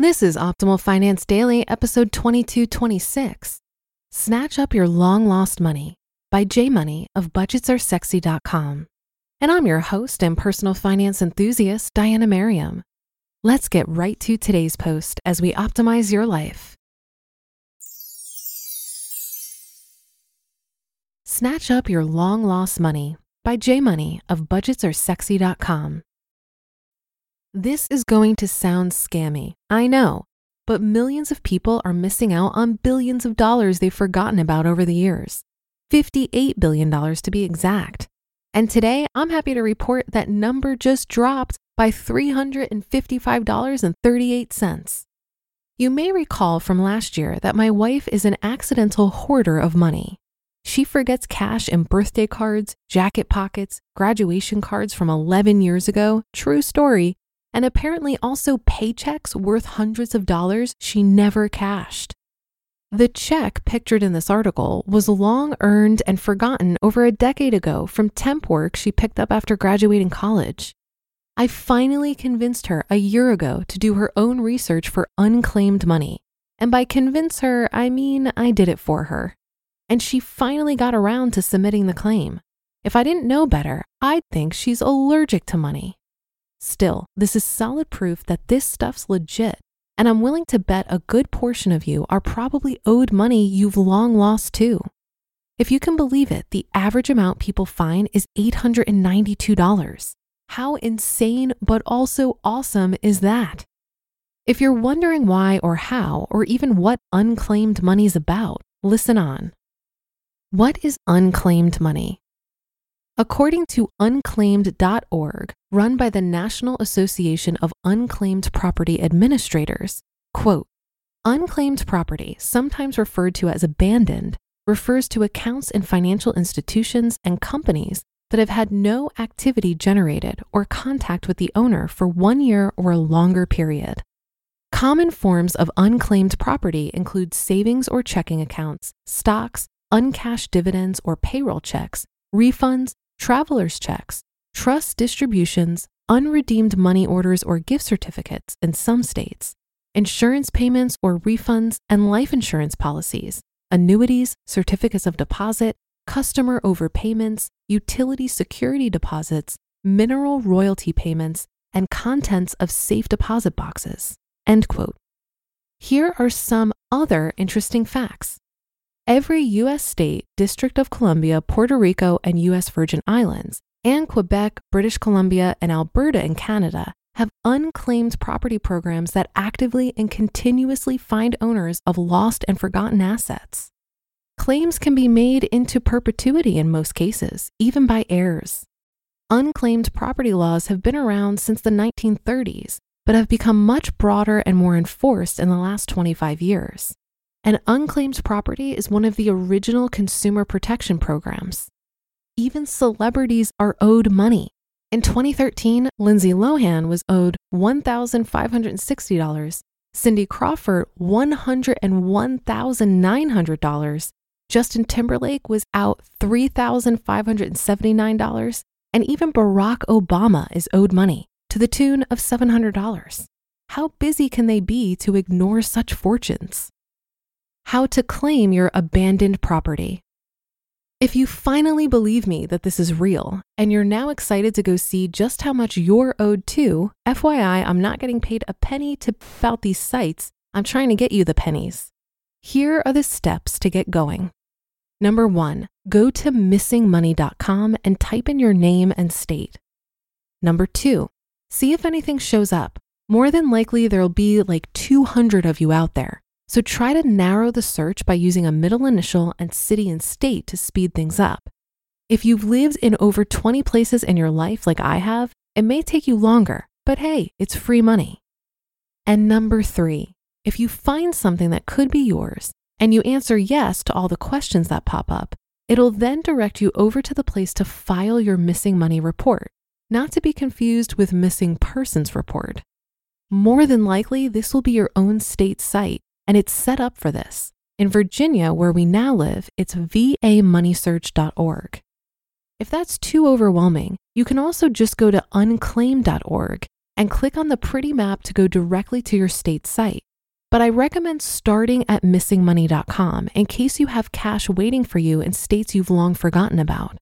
This is Optimal Finance Daily, episode 2226. Snatch Up Your Long Lost Money by J Money of BudgetsAreSexy.com. And I'm your host and personal finance enthusiast, Diania Merriam. Let's get right to today's post as we optimize your life. Snatch Up Your Long Lost Money by J Money of BudgetsAreSexy.com. This is going to sound scammy, I know, but millions of people are missing out on billions of dollars they've forgotten about over the years. $58 billion to be exact. And today, I'm happy to report that number just dropped by $355.38. You may recall from last year that my wife is an accidental hoarder of money. She forgets cash in birthday cards, jacket pockets, graduation cards from 11 years ago, true story, and apparently also paychecks worth hundreds of dollars she never cashed. The check pictured in this article was long earned and forgotten over a decade ago from temp work she picked up after graduating college. I finally convinced her a year ago to do her own research for unclaimed money. And by convince her, I mean I did it for her. And she finally got around to submitting the claim. If I didn't know better, I'd think she's allergic to money. Still, this is solid proof that this stuff's legit, and I'm willing to bet a good portion of you are probably owed money you've long lost too. If you can believe it, the average amount people find is $892. How insane but also awesome is that? If you're wondering why or how, or even what unclaimed money's about, listen on. What is unclaimed money? According to unclaimed.org, run by the National Association of Unclaimed Property Administrators, quote, unclaimed property, sometimes referred to as abandoned, refers to accounts in financial institutions and companies that have had no activity generated or contact with the owner for one year or a longer period. Common forms of unclaimed property include savings or checking accounts, stocks, uncashed dividends or payroll checks, refunds, traveler's checks, trust distributions, unredeemed money orders or gift certificates in some states, insurance payments or refunds, and life insurance policies, annuities, certificates of deposit, customer overpayments, utility security deposits, mineral royalty payments, and contents of safe deposit boxes. End quote. Here are some other interesting facts. Every U.S. state, District of Columbia, Puerto Rico, and U.S. Virgin Islands, and Quebec, British Columbia, and Alberta in Canada have unclaimed property programs that actively and continuously find owners of lost and forgotten assets. Claims can be made into perpetuity in most cases, even by heirs. Unclaimed property laws have been around since the 1930s, but have become much broader and more enforced in the last 25 years. And unclaimed property is one of the original consumer protection programs. Even celebrities are owed money. In 2013, Lindsay Lohan was owed $1,560, Cindy Crawford $101,900, Justin Timberlake was out $3,579, and even Barack Obama is owed money to the tune of $700. How busy can they be to ignore such fortunes? How to claim your abandoned property. If you finally believe me that this is real and you're now excited to go see just how much you're owed to, FYI, I'm not getting paid a penny to spout these sites. I'm trying to get you the pennies. Here are the steps to get going. Number one, go to missingmoney.com and type in your name and state. Number two, see if anything shows up. More than likely, there'll be like 200 of you out there. So try to narrow the search by using a middle initial and city and state to speed things up. If you've lived in over 20 places in your life like I have, it may take you longer, but hey, it's free money. And number three, if you find something that could be yours and you answer yes to all the questions that pop up, it'll then direct you over to the place to file your missing money report, not to be confused with missing persons report. More than likely, this will be your own state site and it's set up for this. In Virginia, where we now live, it's vamoneysearch.org. If that's too overwhelming, you can also just go to unclaimed.org and click on the pretty map to go directly to your state site. But I recommend starting at missingmoney.com in case you have cash waiting for you in states you've long forgotten about.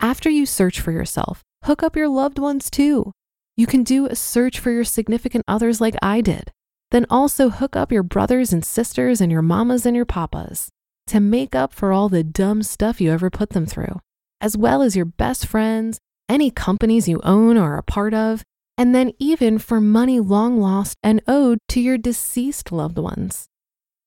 After you search for yourself, hook up your loved ones too. You can do a search for your significant others like I did then also hook up your brothers and sisters and your mamas and your papas to make up for all the dumb stuff you ever put them through, as well as your best friends, any companies you own or are a part of, and then even for money long lost and owed to your deceased loved ones.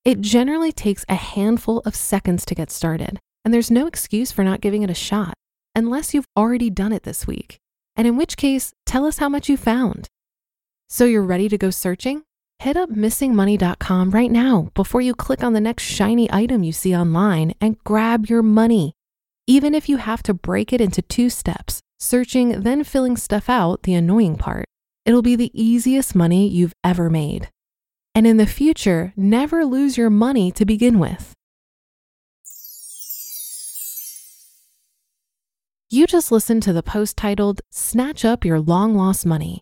It generally takes a handful of seconds to get started, and there's no excuse for not giving it a shot, unless you've already done it this week. And in which case, tell us how much you found. So you're ready to go searching? Hit up missingmoney.com right now before you click on the next shiny item you see online and grab your money. Even if you have to break it into two steps, searching, then filling stuff out, the annoying part, it'll be the easiest money you've ever made. And in the future, never lose your money to begin with. You just listened to the post titled Snatch Up Your Long Lost Money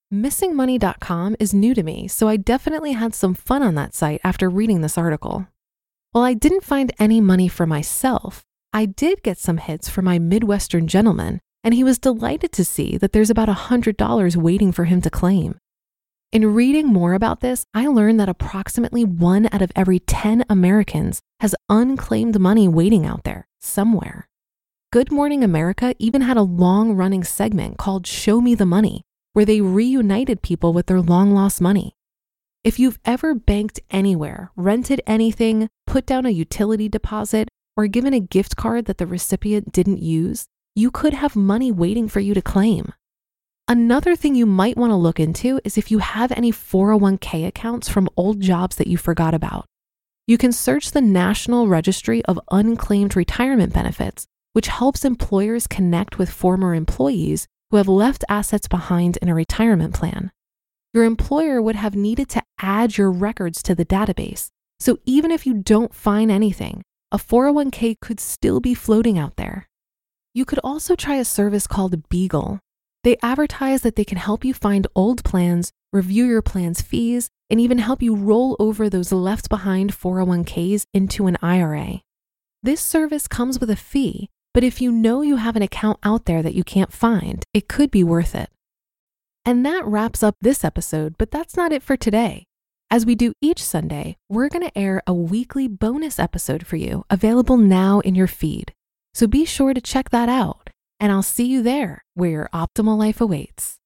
Missingmoney.com is new to me, so I definitely had some fun on that site after reading this article. While I didn't find any money for myself, I did get some hits for my Midwestern gentleman, and he was delighted to see that there's about $100 waiting for him to claim. In reading more about this, I learned that approximately one out of every 10 Americans has unclaimed money waiting out there somewhere. Good Morning America even had a long running segment called Show Me the Money, where they reunited people with their long lost money. If you've ever banked anywhere, rented anything, put down a utility deposit, or given a gift card that the recipient didn't use, you could have money waiting for you to claim. Another thing you might want to look into is if you have any 401k accounts from old jobs that you forgot about. You can search the National Registry of Unclaimed Retirement Benefits, which helps employers connect with former employees who have left assets behind in a retirement plan. Your employer would have needed to add your records to the database, so even if you don't find anything, a 401k could still be floating out there. You could also try a service called Beagle. They advertise that they can help you find old plans, review your plan's fees, and even help you roll over those left behind 401ks into an IRA. This service comes with a fee, but if you know you have an account out there that you can't find, it could be worth it. And that wraps up this episode, but that's not it for today. As we do each Sunday, we're going to air a weekly bonus episode for you available now in your feed. So be sure to check that out, and I'll see you there where your optimal life awaits.